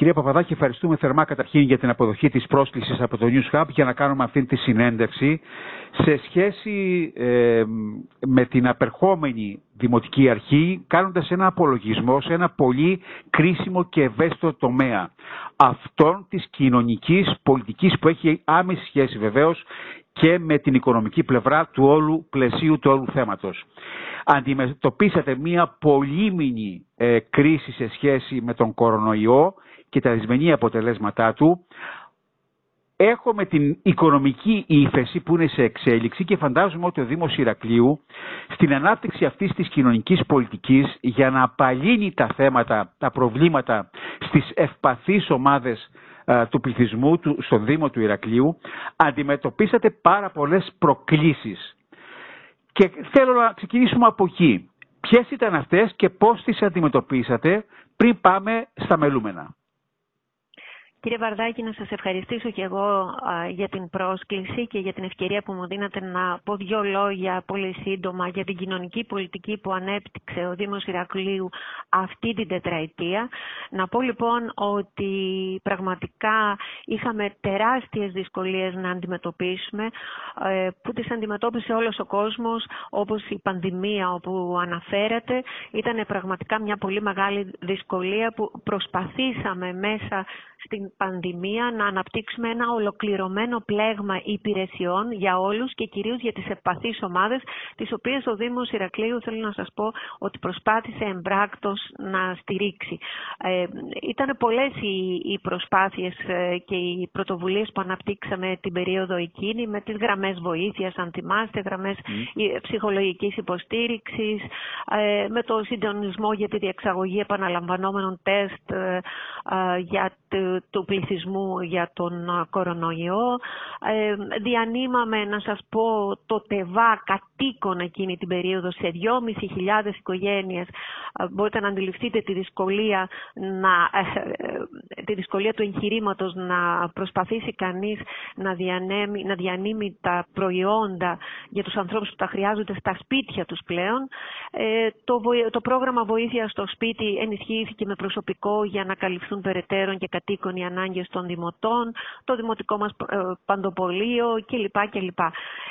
Κυρία Παπαδάκη, ευχαριστούμε θερμά καταρχήν για την αποδοχή της πρόσκλησης από το News Hub για να κάνουμε αυτή τη συνέντευξη. Σε σχέση ε, με την απερχόμενη Δημοτική Αρχή κάνοντας ένα απολογισμό σε ένα πολύ κρίσιμο και ευαίσθητο τομέα αυτών της κοινωνικής πολιτικής που έχει άμεση σχέση βεβαίως και με την οικονομική πλευρά του όλου πλαισίου του όλου θέματος. Αντιμετωπίσατε μια πολύμηνη ε, κρίση σε σχέση με τον κορονοϊό και τα δυσμενή αποτελέσματά του. Έχουμε την οικονομική ύφεση που είναι σε εξέλιξη και φαντάζομαι ότι ο Δήμος Ηρακλείου στην ανάπτυξη αυτής της κοινωνικής πολιτικής για να απαλύνει τα θέματα, τα προβλήματα στις ευπαθείς ομάδες του πληθυσμού του, στον Δήμο του Ηρακλείου αντιμετωπίσατε πάρα πολλές προκλήσεις. Και θέλω να ξεκινήσουμε από εκεί. Ποιες ήταν αυτές και πώς τις αντιμετωπίσατε πριν πάμε στα μελούμενα; Κύριε Βαρδάκη, να σας ευχαριστήσω και εγώ για την πρόσκληση και για την ευκαιρία που μου δίνατε να πω δύο λόγια πολύ σύντομα για την κοινωνική πολιτική που ανέπτυξε ο Δήμος Ηρακλείου αυτή την τετραετία. Να πω λοιπόν ότι πραγματικά είχαμε τεράστιες δυσκολίες να αντιμετωπίσουμε ε, που τις αντιμετώπισε όλος ο κόσμος όπως η πανδημία όπου αναφέρατε. Ήταν πραγματικά μια πολύ μεγάλη δυσκολία που προσπαθήσαμε μέσα στην πανδημία να αναπτύξουμε ένα ολοκληρωμένο πλέγμα υπηρεσιών για όλους και κυρίως για τις ευπαθείς ομάδες, τις οποίες ο Δήμος Ηρακλείου θέλω να σας πω ότι προσπάθησε εμπράκτος να στηρίξει. Ε, ήταν πολλές οι, οι προσπάθειες ε, και οι πρωτοβουλίες που αναπτύξαμε την περίοδο εκείνη με τις γραμμές βοήθειας, αν θυμάστε, γραμμές mm. ψυχολογικής υποστήριξης, ε, με το συντονισμό για τη διεξαγωγή επαναλαμβανόμενων τεστ ε, για του πληθυσμού για τον κορονοϊό. Ε, διανύμαμε, να σας πω, το ΤΕΒΑ κατοίκων εκείνη την περίοδο σε 2.500 οικογένειες. Ε, μπορείτε να αντιληφθείτε τη δυσκολία, να, ε, τη δυσκολία του εγχειρήματος να προσπαθήσει κανείς να, διανέμει, να διανύμει τα προϊόντα για τους ανθρώπους που τα χρειάζονται στα σπίτια τους πλέον. το, το πρόγραμμα βοήθεια στο σπίτι ενισχύθηκε με προσωπικό για να καλυφθούν περαιτέρω και κατοίκων οι ανάγκες των δημοτών, το δημοτικό μας ε, παντοπολείο κλπ. κλπ.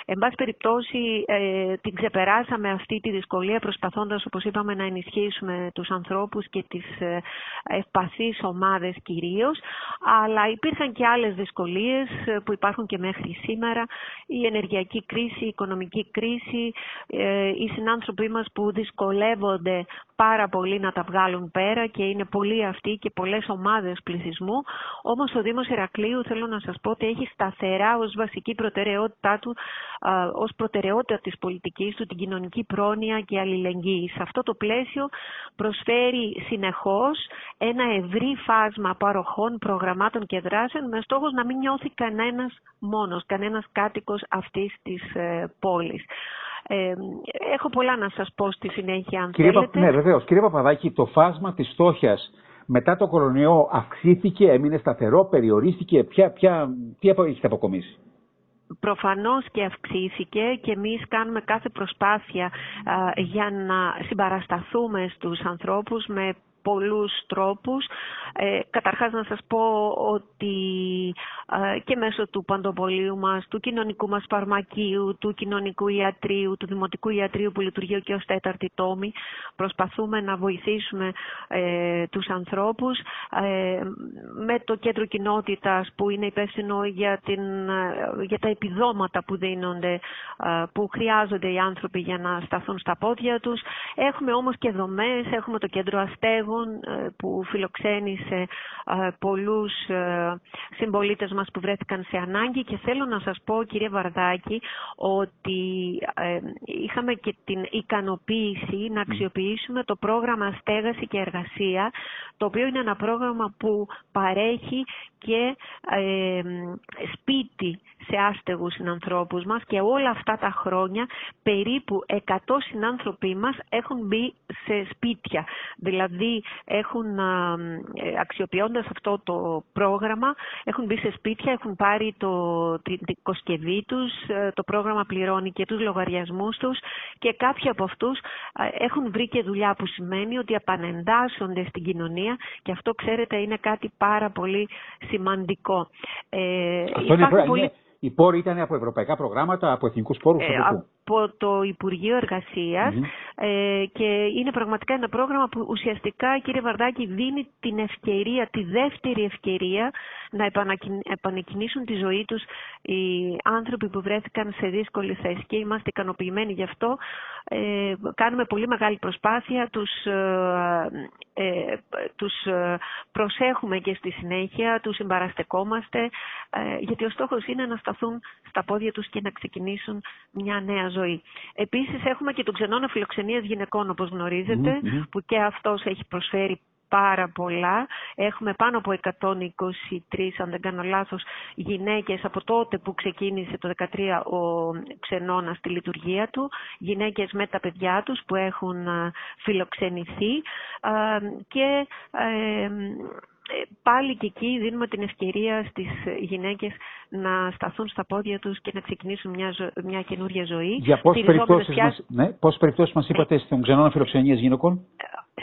Εν πάση περιπτώσει ε, την ξεπεράσαμε αυτή τη δυσκολία προσπαθώντας όπως είπαμε να ενισχύσουμε τους ανθρώπους και τις ε, ευπαθείς ομάδες κυρίως αλλά υπήρχαν και άλλες δυσκολίες ε, που υπάρχουν και μέχρι σήμερα η ενεργειακή κρίση, η οικονομική κρίση οι συνάνθρωποι μας που δυσκολεύονται πάρα πολύ να τα βγάλουν πέρα και είναι πολλοί αυτοί και πολλές ομάδες πληθυσμού. Όμως ο Δήμος Ηρακλείου θέλω να σας πω ότι έχει σταθερά ως βασική προτεραιότητά του, α, ως προτεραιότητα της πολιτικής του την κοινωνική πρόνοια και αλληλεγγύη. Σε αυτό το πλαίσιο προσφέρει συνεχώς ένα ευρύ φάσμα παροχών, προγραμμάτων και δράσεων με στόχος να μην νιώθει κανένας μόνος, κανένας κάτοικος αυτής της ε, πόλης. Ε, έχω πολλά να σας πω στη συνέχεια αν Κύριε θέλετε. Ναι, βεβαίως. Κύριε Παπαδάκη, το φάσμα της στόχιας μετά το κορονοϊό αυξήθηκε, έμεινε σταθερό, περιορίστηκε. Ποια, ποια, τι έχετε αποκομίσει; Προφανώς και αυξήθηκε και εμείς κάνουμε κάθε προσπάθεια για να συμπαρασταθούμε στους ανθρώπους με πολλούς τρόπους. Ε, καταρχάς να σας πω ότι ε, και μέσω του παντοπολίου μας, του κοινωνικού μας φαρμακείου, του κοινωνικού ιατρίου, του δημοτικού ιατρίου που λειτουργεί και ως τέταρτη τόμη, προσπαθούμε να βοηθήσουμε ε, τους ανθρώπους ε, με το κέντρο κοινότητας που είναι υπεύθυνο για, την, ε, για τα επιδόματα που δίνονται, που χρειάζονται οι άνθρωποι για να σταθούν στα πόδια τους. Έχουμε όμως και δομές, έχουμε το κέντρο αστέγων που φιλοξένησε πολλούς συμπολίτες μας που βρέθηκαν σε ανάγκη. Και θέλω να σας πω κύριε Βαρδάκη ότι ε, είχαμε και την ικανοποίηση να αξιοποιήσουμε το πρόγραμμα στέγαση και εργασία το οποίο είναι ένα πρόγραμμα που παρέχει και ε, σπίτι σε άστεγους συνανθρώπους μας και όλα αυτά τα χρόνια περίπου 100 συνάνθρωποι μας έχουν μπει σε σπίτια. Δηλαδή έχουν αξιοποιώντας αυτό το πρόγραμμα έχουν μπει σε σπίτια, έχουν πάρει το, την, την κοσκευή τους, το πρόγραμμα πληρώνει και τους λογαριασμούς τους και κάποιοι από αυτούς έχουν βρει και δουλειά που σημαίνει ότι επανεντάσσονται στην κοινωνία και αυτό ξέρετε είναι κάτι πάρα πολύ σημαντικό. Ε, αυτό είναι, πολύ... Οι πόροι ήταν από ευρωπαϊκά προγράμματα, από εθνικούς πόρους. Ε, από το Υπουργείο ε, και είναι πραγματικά ένα πρόγραμμα που ουσιαστικά, κύριε Βαρδάκη, δίνει την ευκαιρία, τη δεύτερη ευκαιρία να επανεκκινήσουν τη ζωή τους οι άνθρωποι που βρέθηκαν σε δύσκολη θέση και είμαστε ικανοποιημένοι γι' αυτό. Ε, κάνουμε πολύ μεγάλη προσπάθεια, τους, ε, ε τους ε, προσέχουμε και στη συνέχεια, τους συμπαραστεκόμαστε, ε, γιατί ο στόχος είναι να σταθούν στα πόδια τους και να ξεκινήσουν μια νέα ζωή. Επίσης έχουμε και τον ξενώνα φιλοξενίας γυναικών, όπως που και αυτός έχει προσφέρει πάρα πολλά. Έχουμε πάνω από 123, αν δεν κάνω λάθος, γυναίκες από τότε που ξεκίνησε το 2013 ο ξενώνας στη λειτουργία του, γυναίκες με τα παιδιά τους που έχουν ε, φιλοξενηθεί. Ε, και ε, πάλι και εκεί δίνουμε την ευκαιρία στις γυναίκες να σταθούν στα πόδια τους και να ξεκινήσουν μια, ζω... μια καινούρια ζωή. Για πόσες περιπτώσεις, μας, ναι, πόσες περιπτώσεις μας είπατε ναι. στον ξενώνα φιλοξενίας γυναικών;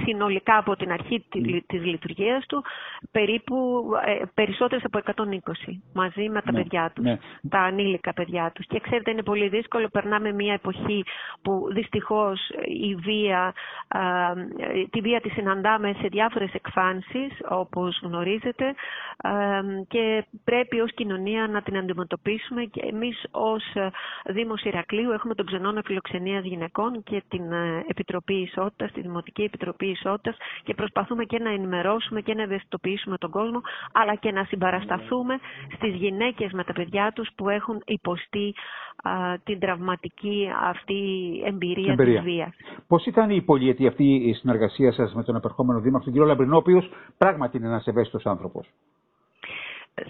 Συνολικά από την αρχή της λειτουργίας του περίπου ε, περισσότερες από 120 μαζί με τα ναι, παιδιά τους, ναι. τα ανήλικα παιδιά τους. Και ξέρετε είναι πολύ δύσκολο, περνάμε μια εποχή που δυστυχώς η βία, τη βία τη συναντάμε σε διάφορες εκφάνσεις όπως γνωρίζετε και πρέπει ως κοινωνία να την αντιμετωπίσουμε και εμείς ως Δήμος Ηρακλείου έχουμε τον ξενώνα φιλοξενίας γυναικών και την ε, Επιτροπή Ισότητας, τη Δημοτική Επιτροπή Ισότητας και προσπαθούμε και να ενημερώσουμε και να ευαισθητοποιήσουμε τον κόσμο, αλλά και να συμπαρασταθούμε στις γυναίκες με τα παιδιά τους που έχουν υποστεί την τραυματική αυτή εμπειρία, εμπειρία. της βίας. Πώς ήταν η πολυετή αυτή η συνεργασία σας με τον επερχόμενο Δήμαρχο, τον κύριο Λαμπρινό, ο οποίος πράγματι είναι ένας ευαίσθητος άνθρωπος;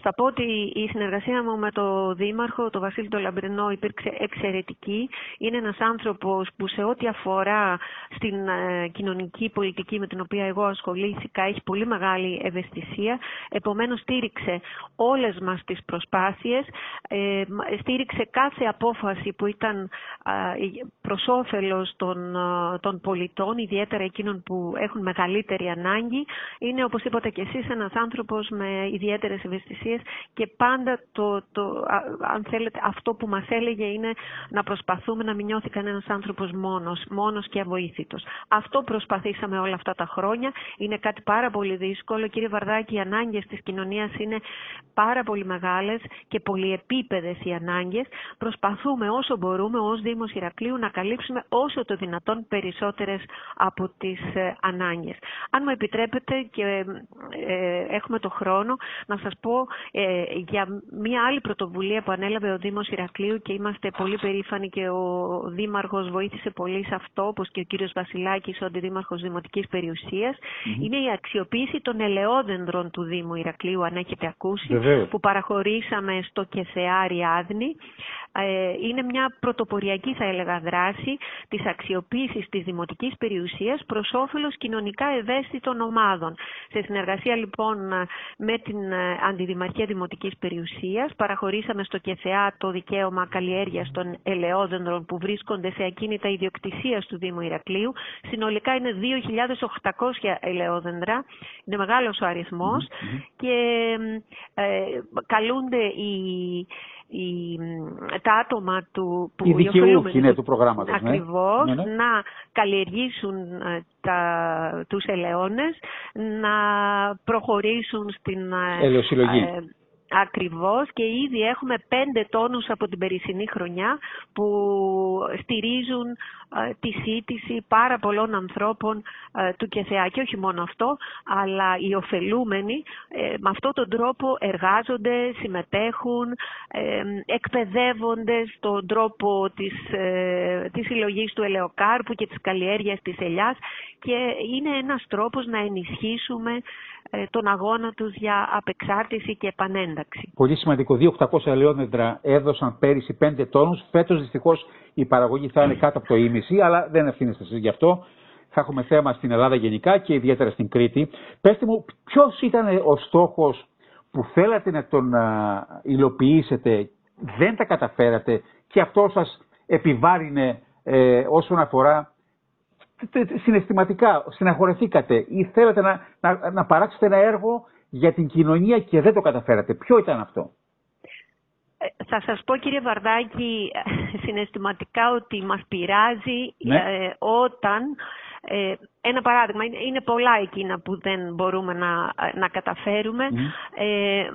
Θα πω ότι η συνεργασία μου με το Δήμαρχο, τον Βασίλη τον Λαμπρινό, υπήρξε εξαιρετική. Είναι ένας άνθρωπος που σε ό,τι αφορά στην ε, κοινωνική πολιτική με την οποία εγώ ασχολήθηκα έχει πολύ μεγάλη ευαισθησία. Επομένως στήριξε όλες μας τις προσπάθειες, ε, στήριξε κάθε απόφαση που ήταν ε, προς όφελος των, των πολιτών, ιδιαίτερα εκείνων που έχουν μεγαλύτερη ανάγκη. Είναι, όπως είπατε και εσείς, ένας άνθρωπος με ιδιαίτερες ευαισθησίες και πάντα το, το, αν θέλετε, αυτό που μας έλεγε είναι να προσπαθούμε να μην νιώθει κανένας άνθρωπος μόνος, μόνος και αβοήθητος. Αυτό προσπαθήσαμε όλα αυτά τα χρόνια. Είναι κάτι πάρα πολύ δύσκολο. Κύριε Βαρδάκη, οι ανάγκες της κοινωνίας είναι πάρα πολύ μεγάλες και πολυεπίπεδες οι ανάγκες. Προσπαθούμε όσο μπορούμε ως Δήμος Ηρακλείου να καλύψουμε όσο το δυνατόν περισσότερες από τις ε, ανάγκες. Αν μου επιτρέπετε και ε, έχουμε το χρόνο να σας πω ε, για μια άλλη πρωτοβουλία που ανέλαβε ο Δήμος Ηρακλείου και είμαστε πολύ περήφανοι και ο Δήμαρχος βοήθησε πολύ σε αυτό, όπως και ο κύριος Βασιλάκης, ο Αντιδήμαρχος Δημοτικής είναι η αξιοποίηση των ελαιόδεντρων του Δήμου Ηρακλείου, αν έχετε ακούσει, που παραχωρήσαμε στο Κεσεάρι Άδνη. Ε, είναι μια πρωτοποριακή, θα έλεγα, δράση της αξιοποίησης της δημοτικής περιουσίας προς όφελος κοινωνικά ευαίσθητων ομάδων. Σε συνεργασία λοιπόν με την ε, Αντιδημαρχία Δημοτικής Περιουσίας παραχωρήσαμε στο ΚΕΘΕΑ το δικαίωμα καλλιέργειας των ελαιόδεντρων που βρίσκονται σε ακίνητα ιδιοκτησίας του Δήμου Ηρακλείου. Συνολικά είναι 2.800 ελαιόδεντρα, είναι μεγάλος ο αριθμος και ε, καλούνται οι οι, τα άτομα του, που οι δικαιούχοι είναι του προγράμματος. Ναι. Ακριβώς, ναι, ναι. να καλλιεργήσουν ε, τα, τους ελαιώνες, να προχωρήσουν στην ελαιοσυλλογή. Ε, Ακριβώς και ήδη έχουμε πέντε τόνους από την περσινή χρονιά που στηρίζουν ε, τη σύντηση πάρα πολλών ανθρώπων ε, του ΚΕΘΕΑ. Και όχι μόνο αυτό, αλλά οι ωφελούμενοι ε, με αυτόν τον τρόπο εργάζονται, συμμετέχουν, εκπαιδεύονται στον τρόπο της, της συλλογής του ελαιοκάρπου και της καλλιέργειας της ελιάς και είναι ένας τρόπος να ενισχύσουμε τον αγώνα τους για απεξάρτηση και επανένταξη. Πολύ σημαντικό. 2.800 ελαιόδεντρα έδωσαν πέρυσι 5 τόνους. Φέτος δυστυχώς η παραγωγή θα είναι κάτω από το ίμιση, αλλά δεν ευθύνεστε εσείς γι' αυτό. θα έχουμε θέμα στην Ελλάδα γενικά και ιδιαίτερα στην Κρήτη. Πετε μου, ποιος ήταν ο στόχος που θέλατε να τον υλοποιήσετε, δεν τα καταφέρατε και αυτό σας επιβάρυνε ε, όσον αφορά συναισθηματικά, συναχωρεθήκατε ή θέλατε να, να, να παράξετε ένα έργο για την κοινωνία και δεν το καταφέρατε. Ποιο ήταν αυτό; Ε, θα σας πω κύριε Βαρδάκη συναισθηματικά ότι μας πειράζει ναι. ε, όταν ε, ένα παράδειγμα, είναι, πολλά εκείνα που δεν μπορούμε να, να καταφέρουμε. Ε,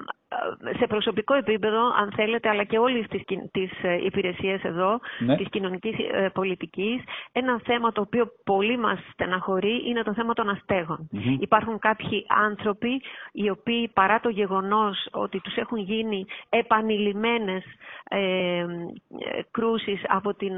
σε προσωπικό επίπεδο, αν θέλετε, αλλά και όλες τις, τις ε, υπηρεσίες εδώ, ναι. της κοινωνικής ε, πολιτικής, ένα θέμα το οποίο πολύ μας στεναχωρεί είναι το θέμα των αστεγων Υπάρχουν κάποιοι άνθρωποι οι οποίοι παρά το γεγονός ότι τους έχουν γίνει επανειλημμένες ε, κρούσεις από την,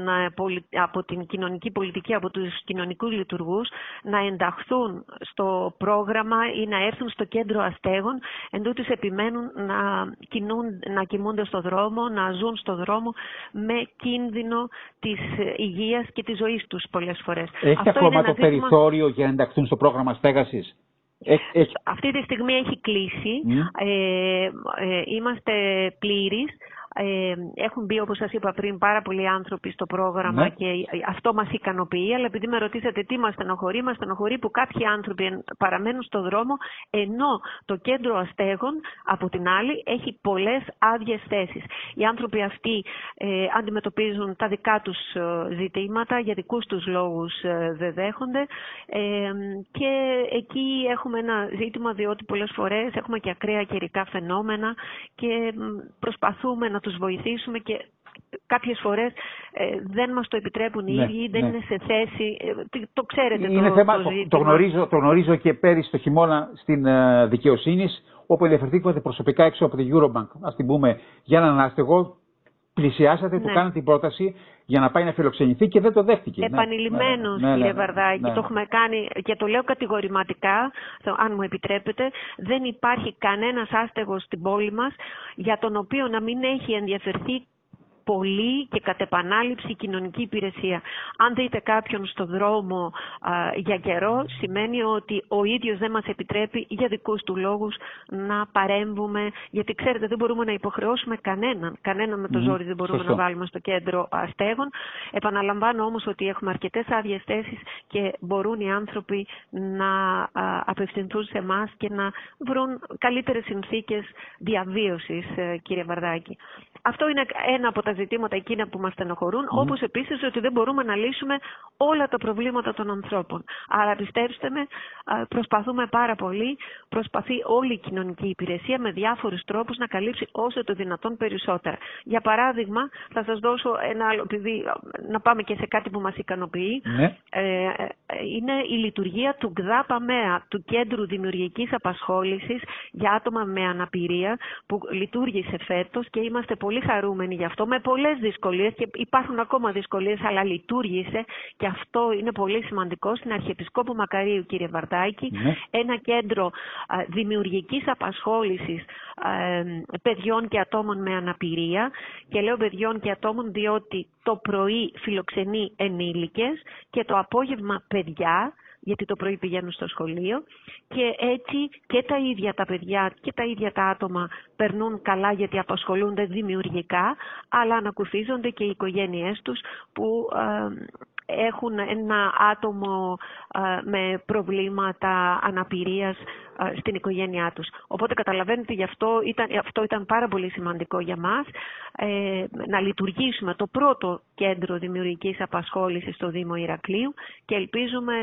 από την κοινωνική πολιτική, από τους κοινωνικούς λειτουργούς, να ενταχθούν στο πρόγραμμα ή να έρθουν στο κέντρο αστέγων, εν επιμένουν να, κινούν, να κοιμούνται στο δρόμο, να ζουν στο δρόμο με κίνδυνο της υγείας και της ζωής τους πολλές φορές. Έχει ακόμα το περιθώριο για να ενταχθούν στο πρόγραμμα στέγασης; Αυτή τη στιγμή έχει κλείσει. Ε, ε, είμαστε πλήρεις. Ε, έχουν μπει, όπως σας είπα πριν, πάρα πολλοί άνθρωποι στο πρόγραμμα ναι. και αυτό μας ικανοποιεί. Αλλά επειδή με ρωτήσατε τι μας στενοχωρεί, μας στενοχωρεί που κάποιοι άνθρωποι παραμένουν στο δρόμο, ενώ το κέντρο αστέγων, από την άλλη, έχει πολλές άδειες θέσεις. Οι άνθρωποι αυτοί ε, αντιμετωπίζουν τα δικά τους ε, ζητήματα, για δικούς τους λόγους ε, δεν δέχονται ε, και εκεί έχουμε ένα ζήτημα διότι πολλές φορές έχουμε και ακραία καιρικά φαινόμενα και προσπαθούμε να τους βοηθήσουμε και κάποιες φορές ε, δεν μας το επιτρέπουν οι ναι, ίδιοι, δεν ναι. είναι σε θέση, ε, το ξέρετε είναι το, θέμα, το, το, γνωρίζω, το γνωρίζω και πέρυσι το χειμώνα στην uh, δικαιοσύνης, όπου ελευθερθήκατε προσωπικά έξω από την Eurobank, ας την πούμε, για έναν άστεγο, πλησιάσατε, ναι. του κάνατε την πρόταση για να πάει να φιλοξενηθεί και δεν το δέχτηκε. Επανειλημμένος, ναι, ναι, κύριε Βαρδάκη, το έχουμε κάνει και το λέω κατηγορηματικά, αν μου επιτρέπετε, δεν υπάρχει κανένας άστεγος στην πόλη μας για τον οποίο να μην έχει ενδιαφερθεί πολύ και κατ' επανάληψη κοινωνική υπηρεσία. Αν δείτε κάποιον στο δρόμο για καιρό, σημαίνει ότι ο ίδιος δεν μας επιτρέπει για δικούς του λόγους να παρέμβουμε, γιατί ξέρετε δεν μπορούμε να υποχρεώσουμε κανέναν, κανέναν με το ζόρι δεν μπορούμε να βάλουμε στο κέντρο αστέγων. Επαναλαμβάνω όμως ότι έχουμε αρκετές άδειες θέσεις και μπορούν οι άνθρωποι να απευθυνθούν σε εμάς και να βρουν καλύτερες συνθήκες διαβίωσης, ε, κύριε Βαρδάκη. Αυτό είναι ένα από τα ζητήματα εκείνα που μας στενοχωρούν, mm. όπως επίσης ότι δεν μπορούμε να λύσουμε όλα τα προβλήματα των ανθρώπων. Άρα πιστέψτε με, προσπαθούμε πάρα πολύ, προσπαθεί όλη η κοινωνική υπηρεσία με διάφορους τρόπους να καλύψει όσο το δυνατόν περισσότερα. Για παράδειγμα, θα σας δώσω ένα άλλο, επειδή να πάμε και σε κάτι που μας ικανοποιεί, ναι. ε, ε, είναι η λειτουργία του ΓΔΑ του Κέντρου Δημιουργικής Απασχόλησης για άτομα με αναπηρία, που λειτουργήσε φέτος και είμαστε πολύ χαρούμενοι γι' αυτό, με πολλές δυσκολίες και υπάρχουν ακόμα δυσκολίες, αλλά λειτουργήσε και αυτό είναι πολύ σημαντικό στην Αρχιεπισκόπου Μακαρίου, κύριε Βαρτάκη, ναι. ένα κέντρο α, δημιουργικής απασχόλησης παιδιών και ατόμων με αναπηρία. Και λέω παιδιών και ατόμων διότι το πρωί φιλοξενεί ενήλικες και το απόγευμα παιδιά γιατί το πρωί πηγαίνουν στο σχολείο. Και έτσι και τα ίδια τα παιδιά και τα ίδια τα άτομα περνούν καλά γιατί απασχολούνται δημιουργικά, αλλά ανακουφίζονται και οι οικογένειές τους που ε, έχουν ένα άτομο ε, με προβλήματα αναπηρίας ε, στην οικογένειά τους. Οπότε καταλαβαίνετε γι' αυτό ήταν, αυτό ήταν πάρα πολύ σημαντικό για μας ε, να λειτουργήσουμε το πρώτο κέντρο δημιουργικής απασχόλησης στο Δήμο Ηρακλείου και ελπίζουμε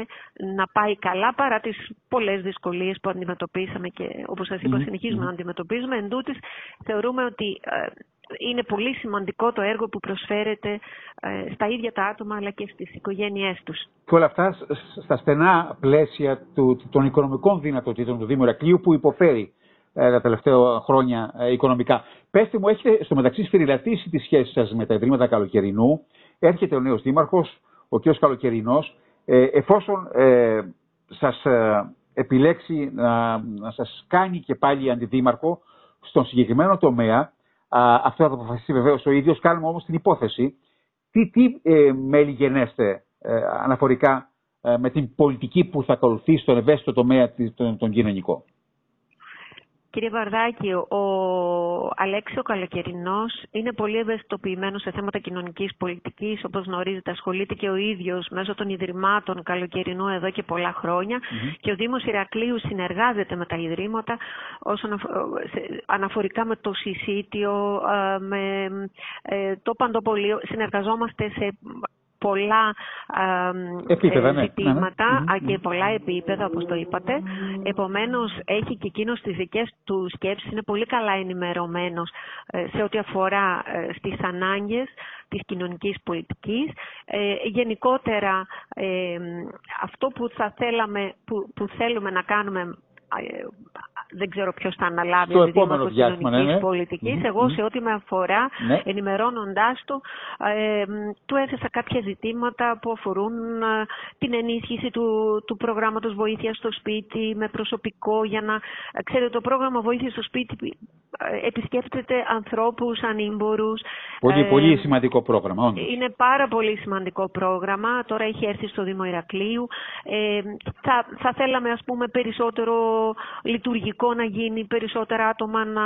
να πάει καλά παρά τις πολλές δυσκολίες που αντιμετωπίσαμε και όπως σας είπα συνεχίζουμε να αντιμετωπίζουμε. Εν τούτης, θεωρούμε ότι είναι πολύ σημαντικό το έργο που προσφέρεται ε, στα ίδια τα άτομα αλλά και στις οικογένειές τους. Και όλα αυτά στα στενά πλαίσια του, των οικονομικών δυνατοτήτων του Δήμου Ρακλείου που υποφέρει ε, τα τελευταία χρόνια ε, οικονομικά. Πέστε μου, έχετε στο μεταξύ σφυριλατήσει τη σχέση σας με τα Ιδρύματα Καλοκαιρινού. Έρχεται ο νέος Δήμαρχος, ο κ. Καλοκαιρινός. Ε, εφόσον ε, σας επιλέξει να, να σας κάνει και πάλι αντιδήμαρχο στον συγκεκριμένο τομέα, αυτό θα το αποφασίσει βεβαίως ο ίδιος. Κάνουμε όμως την υπόθεση. Τι, τι ε, μέλη γενέστε ε, αναφορικά με την πολιτική που θα ακολουθεί στον ευαίσθητο τομέα τον, τον κοινωνικό. Κύριε Βαρδάκη, ο Αλέξιο Καλοκαιρινός είναι πολύ ευαισθητοποιημένος σε θέματα κοινωνικής πολιτικής. Όπως γνωρίζετε, ασχολείται και ο ίδιος μέσω των Ιδρυμάτων Καλοκαιρινού εδώ και πολλά Και ο Δήμος Ηρακλείου συνεργάζεται με τα Ιδρύματα όσον αναφορικά με το συσίτιο, ε, με ε, το παντοπολείο. Συνεργαζόμαστε σε πολλά επίπεδα, ναι. ζητήματα ναι, και πολλά επίπεδα, όπως το είπατε. Επομένως, έχει και εκείνος τις δικές του σκέψεις, είναι πολύ καλά ενημερωμένος ε, σε ό,τι αφορά ε, στις ανάγκες της κοινωνικής πολιτικής. Ε, γενικότερα, αυτό που, θα θέλαμε, που, που θέλουμε να κάνουμε δεν ξέρω ποιος θα αναλάβει το επόμενο διάστημα ναι, ναι. πολιτικής. Εγώ σε ό,τι με αφορά, ναι. ενημερώνοντάς του, ε, του έθεσα κάποια ζητήματα που αφορούν ε, την ενίσχυση του, του προγράμματος βοήθειας στο σπίτι με προσωπικό για να... Ξέρετε, το πρόγραμμα βοήθειας στο σπίτι ε, επισκέπτεται ανθρώπους ανήμπορους. Πολύ, πολύ σημαντικό πρόγραμμα, όντως. Είναι πάρα πολύ σημαντικό πρόγραμμα. Τώρα έχει έρθει στο Δήμο Ηρακλείου. Ε, θα, θα θέλαμε, ας πούμε, περισσότερο λειτουργικό να γίνει, περισσότερα άτομα να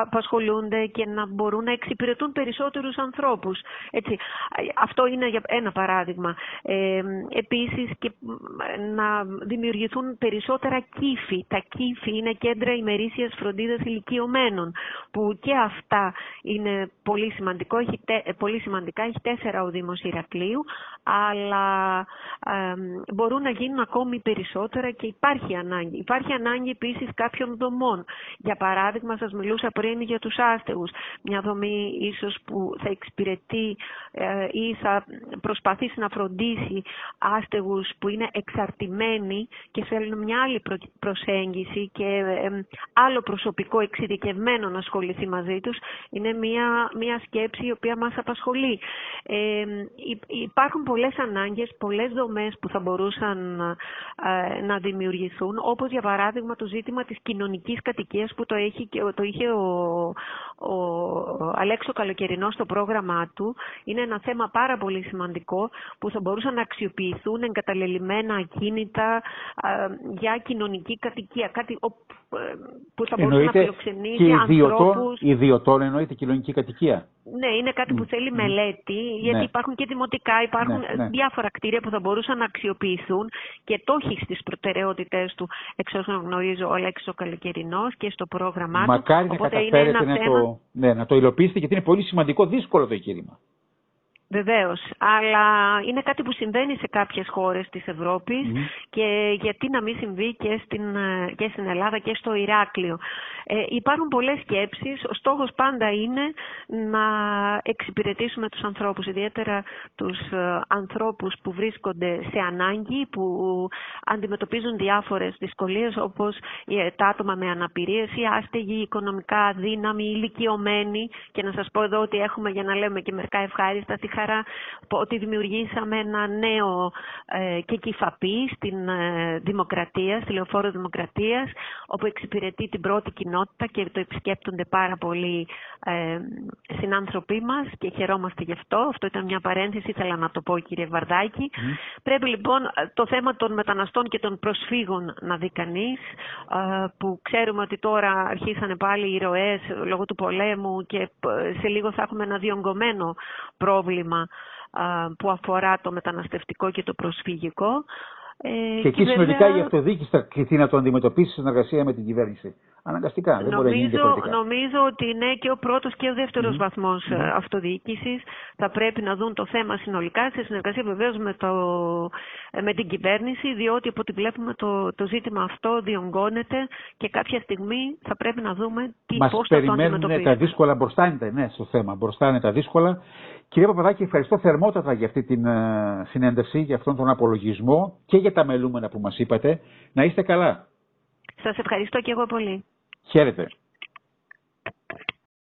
απασχολούνται και να μπορούν να εξυπηρετούν περισσότερους ανθρώπους. Έτσι. Αυτό είναι ένα παράδειγμα. Ε, επίσης και να δημιουργηθούν περισσότερα κύφη. Τα κύφη είναι κέντρα ημερήσιας φροντίδας ηλικιωμένων που και αυτά είναι πολύ, σημαντικό, έχει, πολύ σημαντικά. Έχει τέσσερα ο Δήμος Ηρακλείου αλλά ε, μπορούν να γίνουν ακόμη περισσότερα και υπάρχει ανάγκη. Υπάρχει ανάγκη επίσης κάποιων δομών. Για παράδειγμα, σας μιλούσα πριν για τους άστεγους. Μια δομή ίσως που θα εξυπηρετεί ε, ή θα προσπαθήσει να φροντίσει άστεγους που είναι εξαρτημένοι και θέλουν μια άλλη προσέγγιση και ε, άλλο προσωπικό εξειδικευμένο να ασχοληθεί μαζί τους. Είναι μια, μια σκέψη η οποία μας απασχολεί. Ε, υπάρχουν πολλές ανάγκες, πολλές δομές που θα μπορούσαν ε, να δημιουργηθούν, όπως για παράδειγμα το ζήτημα της κοινωνικής κατοικίας που το, έχει, το είχε ο, ο Αλέξο Καλοκαιρινός στο πρόγραμμά του. Είναι ένα θέμα πάρα πολύ σημαντικό που θα μπορούσαν να αξιοποιηθούν εγκαταλελειμμένα ακίνητα ε, για κοινωνική κατοικία. Κάτι ε, που θα μπορούσε να φιλοξενήσει ανθρώπους... Ιδιωτών εννοείται κοινωνική κατοικία. Ναι, είναι κάτι που θέλει μελέτη, γιατί ναι. υπάρχουν και δημοτικά, υπάρχουν ναι, ναι. διάφορα κτίρια που θα μπορούσαν να αξιοποιηθούν και το έχει στις προτεραιότητες του, εξ όσων γνωρίζω, ο Αλέξης ο Καλοκαιρινός και στο πρόγραμμά του. Μακάρι να καταφέρετε να, το, ναι, να το υλοποιήσετε, γιατί είναι πολύ σημαντικό, δύσκολο το εγχείρημα. Βεβαίως, αλλά είναι κάτι που συμβαίνει σε κάποιες χώρες της Ευρώπης και γιατί να μην συμβεί και στην, και στην Ελλάδα και στο Ηράκλειο. Ε, υπάρχουν πολλές σκέψεις, ο στόχος πάντα είναι να εξυπηρετήσουμε τους ανθρώπους, ιδιαίτερα τους ε, ανθρώπους που βρίσκονται σε ανάγκη, που αντιμετωπίζουν διάφορες δυσκολίες όπως τα άτομα με αναπηρίες, οι άστεγοι, οικονομικά αδύναμοι, ηλικιωμένοι. Και να σας πω εδώ ότι έχουμε για να λέμε και μερικά ευχάριστα χαρά ότι δημιουργήσαμε ένα νέο ε, και κυφαπή στην ε, Δημοκρατία, στη Λεωφόρο Δημοκρατίας, όπου εξυπηρετεί την πρώτη κοινότητα και το επισκέπτονται πάρα πολλοί ε, συνάνθρωποι μας και χαιρόμαστε γι' αυτό. Αυτό ήταν μια παρένθεση, ήθελα να το πω κύριε Βαρδάκη. Πρέπει λοιπόν το θέμα των μεταναστών και των προσφύγων να δει κανείς, που ξέρουμε ότι τώρα αρχίσανε πάλι οι ροές λόγω του πολέμου και σε λίγο θα έχουμε ένα διονγκωμένο πρόβλημα που αφορά το μεταναστευτικό και το προσφυγικό. Ε, και εκεί συνολικά η αυτοδιοίκηση θα κληθεί να το αντιμετωπίσει σε συνεργασία με την κυβέρνηση. Αναγκαστικά. Δεν νομίζω, μπορεί να νομίζω ότι ναι και ο πρώτος και ο δεύτερος mm. βαθμός mm. αυτοδιοίκησης θα πρέπει να δουν το θέμα συνολικά σε συνεργασία βεβαίως με, το, ε, με την κυβέρνηση διότι από ό,τι βλέπουμε το, το ζήτημα αυτό διονγκώνεται και κάποια στιγμή θα πρέπει να δούμε τι, Μας πώς θα το αντιμετωπίσουμε. τα δύσκολα μπροστά είναι, ναι, στο θέμα. Μπροστά είναι τα δύσκολα Κύριε Παπαδάκη, ευχαριστώ θερμότατα για αυτή την uh, συνέντευξη, για αυτόν τον απολογισμό και για τα μελούμενα που μας είπατε. Να είστε καλά. Σας ευχαριστώ και εγώ πολύ. Χαίρετε.